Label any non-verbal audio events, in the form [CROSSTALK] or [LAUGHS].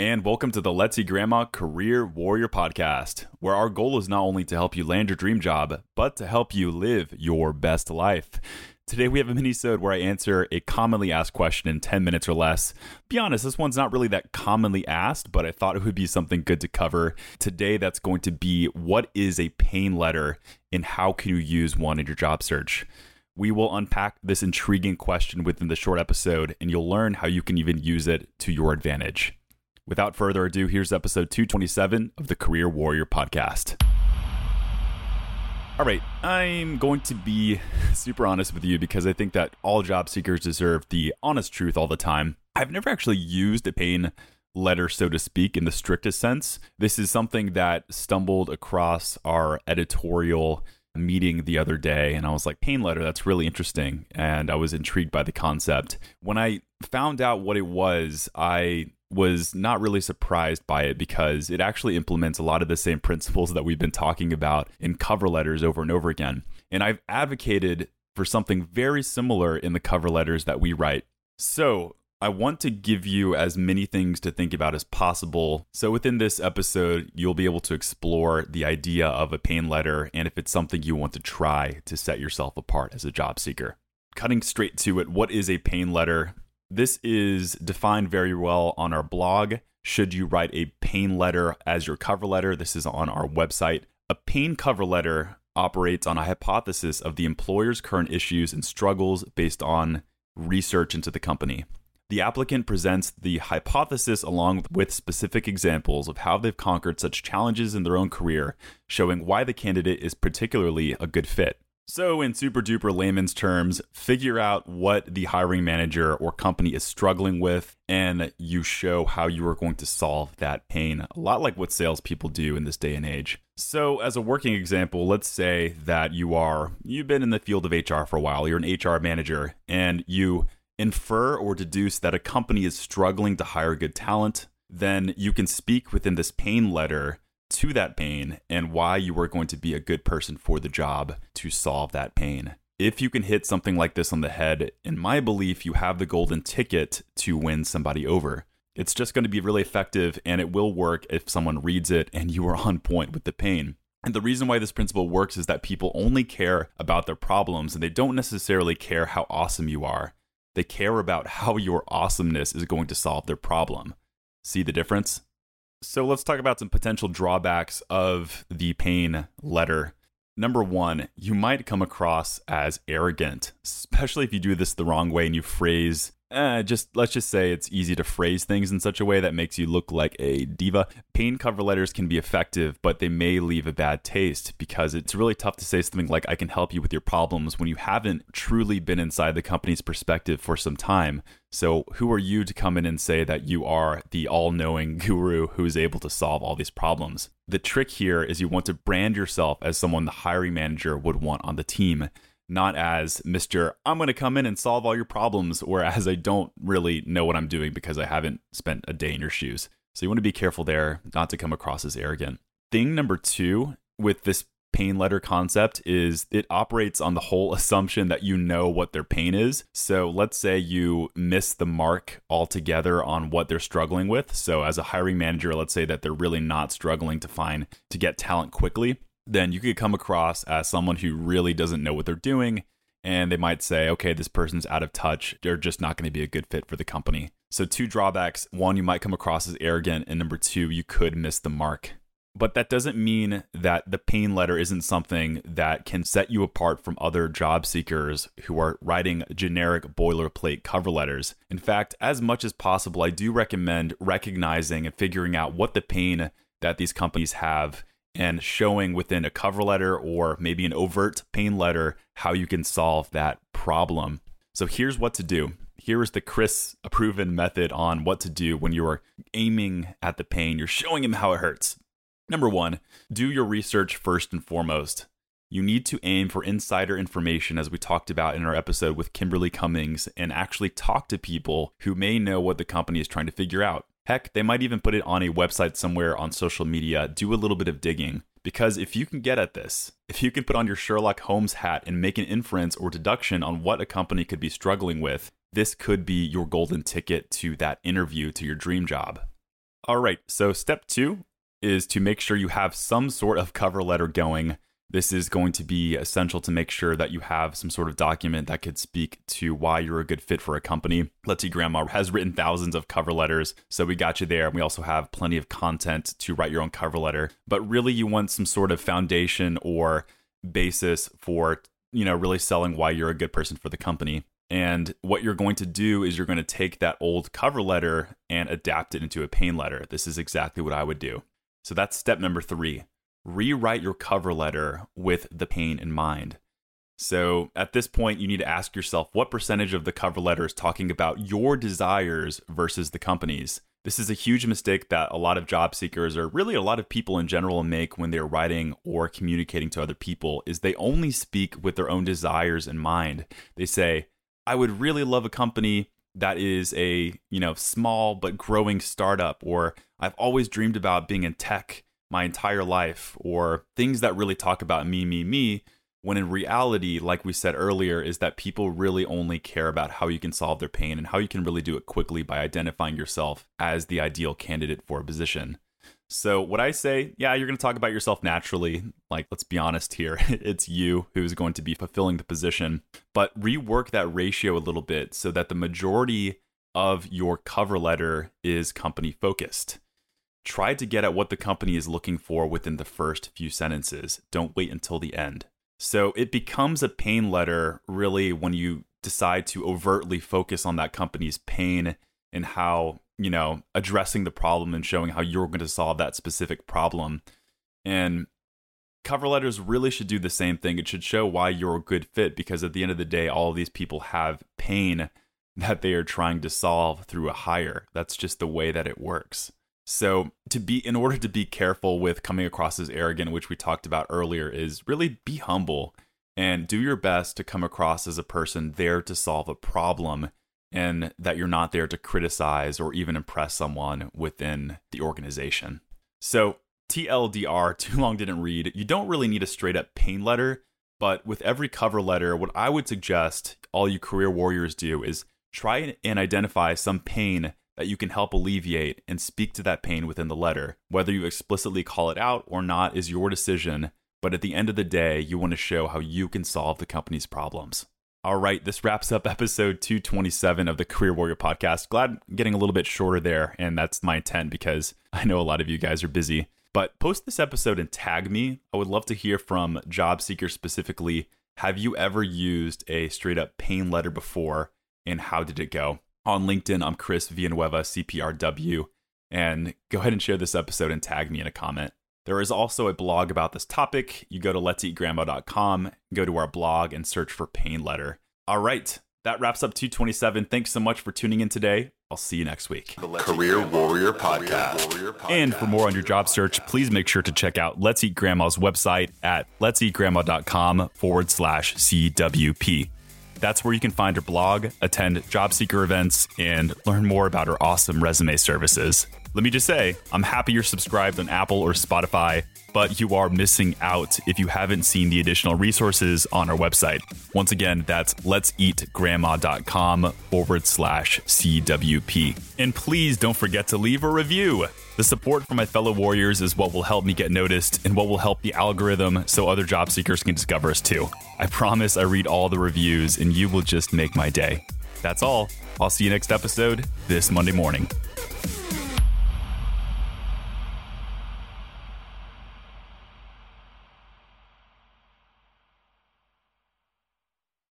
and welcome to the Let's Eat Grandma Career Warrior Podcast, where our goal is not only to help you land your dream job, but to help you live your best life. Today we have a mini-sode where I answer a commonly asked question in 10 minutes or less. Be honest, this one's not really that commonly asked, but I thought it would be something good to cover. Today that's going to be what is a pain letter and how can you use one in your job search? We will unpack this intriguing question within the short episode and you'll learn how you can even use it to your advantage. Without further ado, here's episode 227 of the Career Warrior Podcast. All right, I'm going to be super honest with you because I think that all job seekers deserve the honest truth all the time. I've never actually used a pain letter, so to speak, in the strictest sense. This is something that stumbled across our editorial meeting the other day and I was like, pain letter, that's really interesting. And I was intrigued by the concept. When I found out what it was, I was not really surprised by it because it actually implements a lot of the same principles that we've been talking about in cover letters over and over again. And I've advocated for something very similar in the cover letters that we write. So, I want to give you as many things to think about as possible. So, within this episode, you'll be able to explore the idea of a pain letter and if it's something you want to try to set yourself apart as a job seeker. Cutting straight to it, what is a pain letter? This is defined very well on our blog. Should you write a pain letter as your cover letter? This is on our website. A pain cover letter operates on a hypothesis of the employer's current issues and struggles based on research into the company. The applicant presents the hypothesis along with specific examples of how they've conquered such challenges in their own career, showing why the candidate is particularly a good fit. So, in super duper layman's terms, figure out what the hiring manager or company is struggling with, and you show how you are going to solve that pain. A lot like what salespeople do in this day and age. So, as a working example, let's say that you are, you've been in the field of HR for a while, you're an HR manager, and you infer or deduce that a company is struggling to hire good talent. Then you can speak within this pain letter to that pain and why you are going to be a good person for the job to solve that pain. If you can hit something like this on the head, in my belief, you have the golden ticket to win somebody over. It's just going to be really effective and it will work if someone reads it and you are on point with the pain. And the reason why this principle works is that people only care about their problems and they don't necessarily care how awesome you are. They care about how your awesomeness is going to solve their problem. See the difference? So let's talk about some potential drawbacks of the pain letter. Number one, you might come across as arrogant, especially if you do this the wrong way and you phrase uh, just let's just say it's easy to phrase things in such a way that makes you look like a diva. Pain cover letters can be effective, but they may leave a bad taste because it's really tough to say something like, I can help you with your problems when you haven't truly been inside the company's perspective for some time. So, who are you to come in and say that you are the all knowing guru who is able to solve all these problems? The trick here is you want to brand yourself as someone the hiring manager would want on the team not as Mr. I'm going to come in and solve all your problems, whereas I don't really know what I'm doing because I haven't spent a day in your shoes. So you want to be careful there not to come across as arrogant. Thing number two with this pain letter concept is it operates on the whole [LAUGHS] assumption that you know what their pain is. So let's say you miss the mark altogether on what they're struggling with. So as a hiring manager, let's say that they're really not struggling to find to get talent quickly then you could come across as someone who really doesn't know what they're doing. And they might say, okay, this person's out of touch. They're just not going to be a good fit for the company. So, two drawbacks one, you might come across as arrogant. And number two, you could miss the mark. But that doesn't mean that the pain letter isn't something that can set you apart from other job seekers who are writing generic boilerplate cover letters. In fact, as much as possible, I do recommend recognizing and figuring out what the pain that these companies have and showing within a cover letter or maybe an overt pain letter how you can solve that problem. So here's what to do. Here is the Chris proven method on what to do when you're aiming at the pain. You're showing him how it hurts. Number one, do your research first and foremost. You need to aim for insider information, as we talked about in our episode with Kimberly Cummings, and actually talk to people who may know what the company is trying to figure out. Heck, they might even put it on a website somewhere on social media. Do a little bit of digging. Because if you can get at this, if you can put on your Sherlock Holmes hat and make an inference or deduction on what a company could be struggling with, this could be your golden ticket to that interview to your dream job. All right. So, step two is to make sure you have some sort of cover letter going. This is going to be essential to make sure that you have some sort of document that could speak to why you're a good fit for a company. Let's Eat Grandma has written thousands of cover letters, so we got you there. We also have plenty of content to write your own cover letter. But really, you want some sort of foundation or basis for you know really selling why you're a good person for the company. And what you're going to do is you're going to take that old cover letter and adapt it into a pain letter. This is exactly what I would do. So that's step number three. Rewrite your cover letter with the pain in mind. So at this point, you need to ask yourself what percentage of the cover letter is talking about your desires versus the company's. This is a huge mistake that a lot of job seekers or really a lot of people in general make when they're writing or communicating to other people is they only speak with their own desires in mind. They say, I would really love a company that is a, you know, small but growing startup or I've always dreamed about being in tech my entire life or things that really talk about me me me when in reality like we said earlier is that people really only care about how you can solve their pain and how you can really do it quickly by identifying yourself as the ideal candidate for a position. So, what I say, yeah, you're going to talk about yourself naturally. Like, let's be honest here. [LAUGHS] It's you who's going to be fulfilling the position, but rework that ratio a little bit so that the majority of your cover letter is company focused. Try to get at what the company is looking for within the first few sentences. Don't wait until the end. So, it becomes a pain letter really when you decide to overtly focus on that company's pain and how you know, addressing the problem and showing how you're going to solve that specific problem. And cover letters really should do the same thing. It should show why you're a good fit because at the end of the day, all of these people have pain that they are trying to solve through a hire. That's just the way that it works. So, to be in order to be careful with coming across as arrogant, which we talked about earlier, is really be humble and do your best to come across as a person there to solve a problem and that you're not there to criticize or even impress someone within the organization. So, TLDR, [LAUGHS] too long didn't read, you don't really need a straight up pain letter, but with every cover letter, what I would suggest all you career warriors do is try and identify some pain that you can help alleviate and speak to that pain within the letter. Whether you explicitly call it out or not is your decision, but at the end of the day, you want to show how you can solve the company's problems. All right, this wraps up episode 227 of the Career Warrior podcast. Glad getting a little bit shorter there, and that's my intent because I know a lot of you guys are busy. But post this episode and tag me. I would love to hear from job seekers specifically. Have you ever used a straight up pain letter before, and how did it go? On LinkedIn, I'm Chris Villanueva, CPRW, and go ahead and share this episode and tag me in a comment. There is also a blog about this topic. You go to let'seatgrandma.com, go to our blog, and search for Pain Letter. All right, that wraps up 227. Thanks so much for tuning in today. I'll see you next week. Career Warrior Podcast. And for more on your job search, please make sure to check out Let's Eat Grandma's website at let'seatgrandma.com forward slash CWP. That's where you can find her blog, attend job seeker events, and learn more about her awesome resume services. Let me just say, I'm happy you're subscribed on Apple or Spotify, but you are missing out if you haven't seen the additional resources on our website. Once again, that's let'seatgrandma.com forward slash CWP. And please don't forget to leave a review. The support from my fellow warriors is what will help me get noticed and what will help the algorithm so other job seekers can discover us too. I promise I read all the reviews and you will just make my day. That's all. I'll see you next episode this Monday morning.